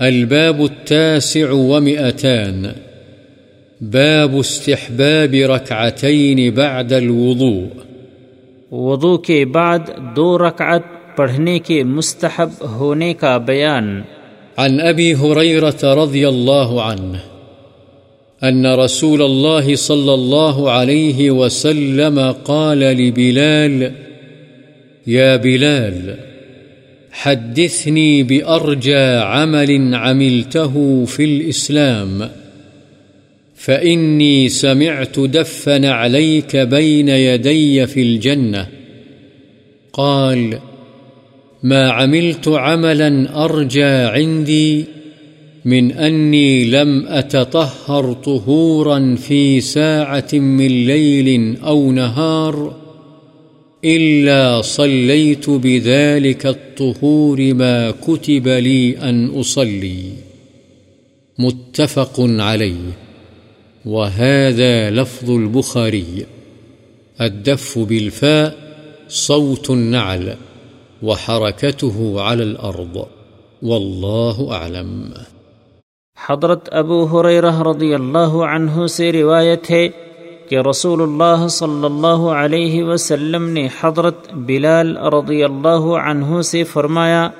الباب التاسع ومئتان. باب استحباب ركعتين بعد الوضوء. وضو کے بعد دو رکعت پڑھنے کے مستحب ہونے کا بیان. عن أبي هريرة رضي الله عنه أن رسول الله صلى الله عليه وسلم قال لبلال يا بلال حدثني بأرجى عمل عملته في الإسلام، فإني سمعت دفن عليك بين يدي في الجنة. قال، ما عملت عملا أرجى عندي من أني لم أتطهر طهورا في ساعة من ليل أو نهار إلا صليت بذلك الطهور ما كتب لي أن أصلي. متفق عليه. وهذا لفظ البخاري. الدف بالفاء صوت النعل وحركته على الأرض. والله أعلم. حضرت ابو حریرہ رضی اللہ عنہ سے روایت ہے کہ رسول اللہ صلی اللہ علیہ وسلم نے حضرت بلال رضی اللہ عنہ سے فرمایا،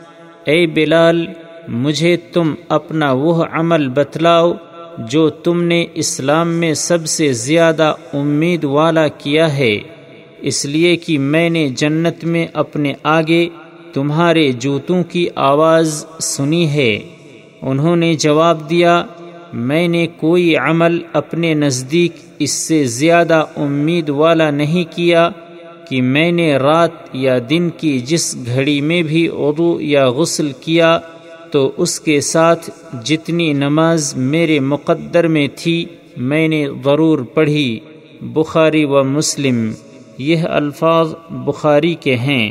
اے بلال، مجھے تم اپنا وہ عمل بتلاؤ جو تم نے اسلام میں سب سے زیادہ امید والا کیا ہے۔ اس لیے کہ میں نے جنت میں اپنے آگے تمہارے جوتوں کی آواز سنی ہے۔ انہوں نے جواب دیا، میں نے کوئی عمل اپنے نزدیک اس سے زیادہ امید والا نہیں کیا کہ میں نے رات یا دن کی جس گھڑی میں بھی عضو یا غسل کیا، تو اس کے ساتھ جتنی نماز میرے مقدر میں تھی میں نے ضرور پڑھی۔ بخاری و مسلم، یہ الفاظ بخاری کے ہیں۔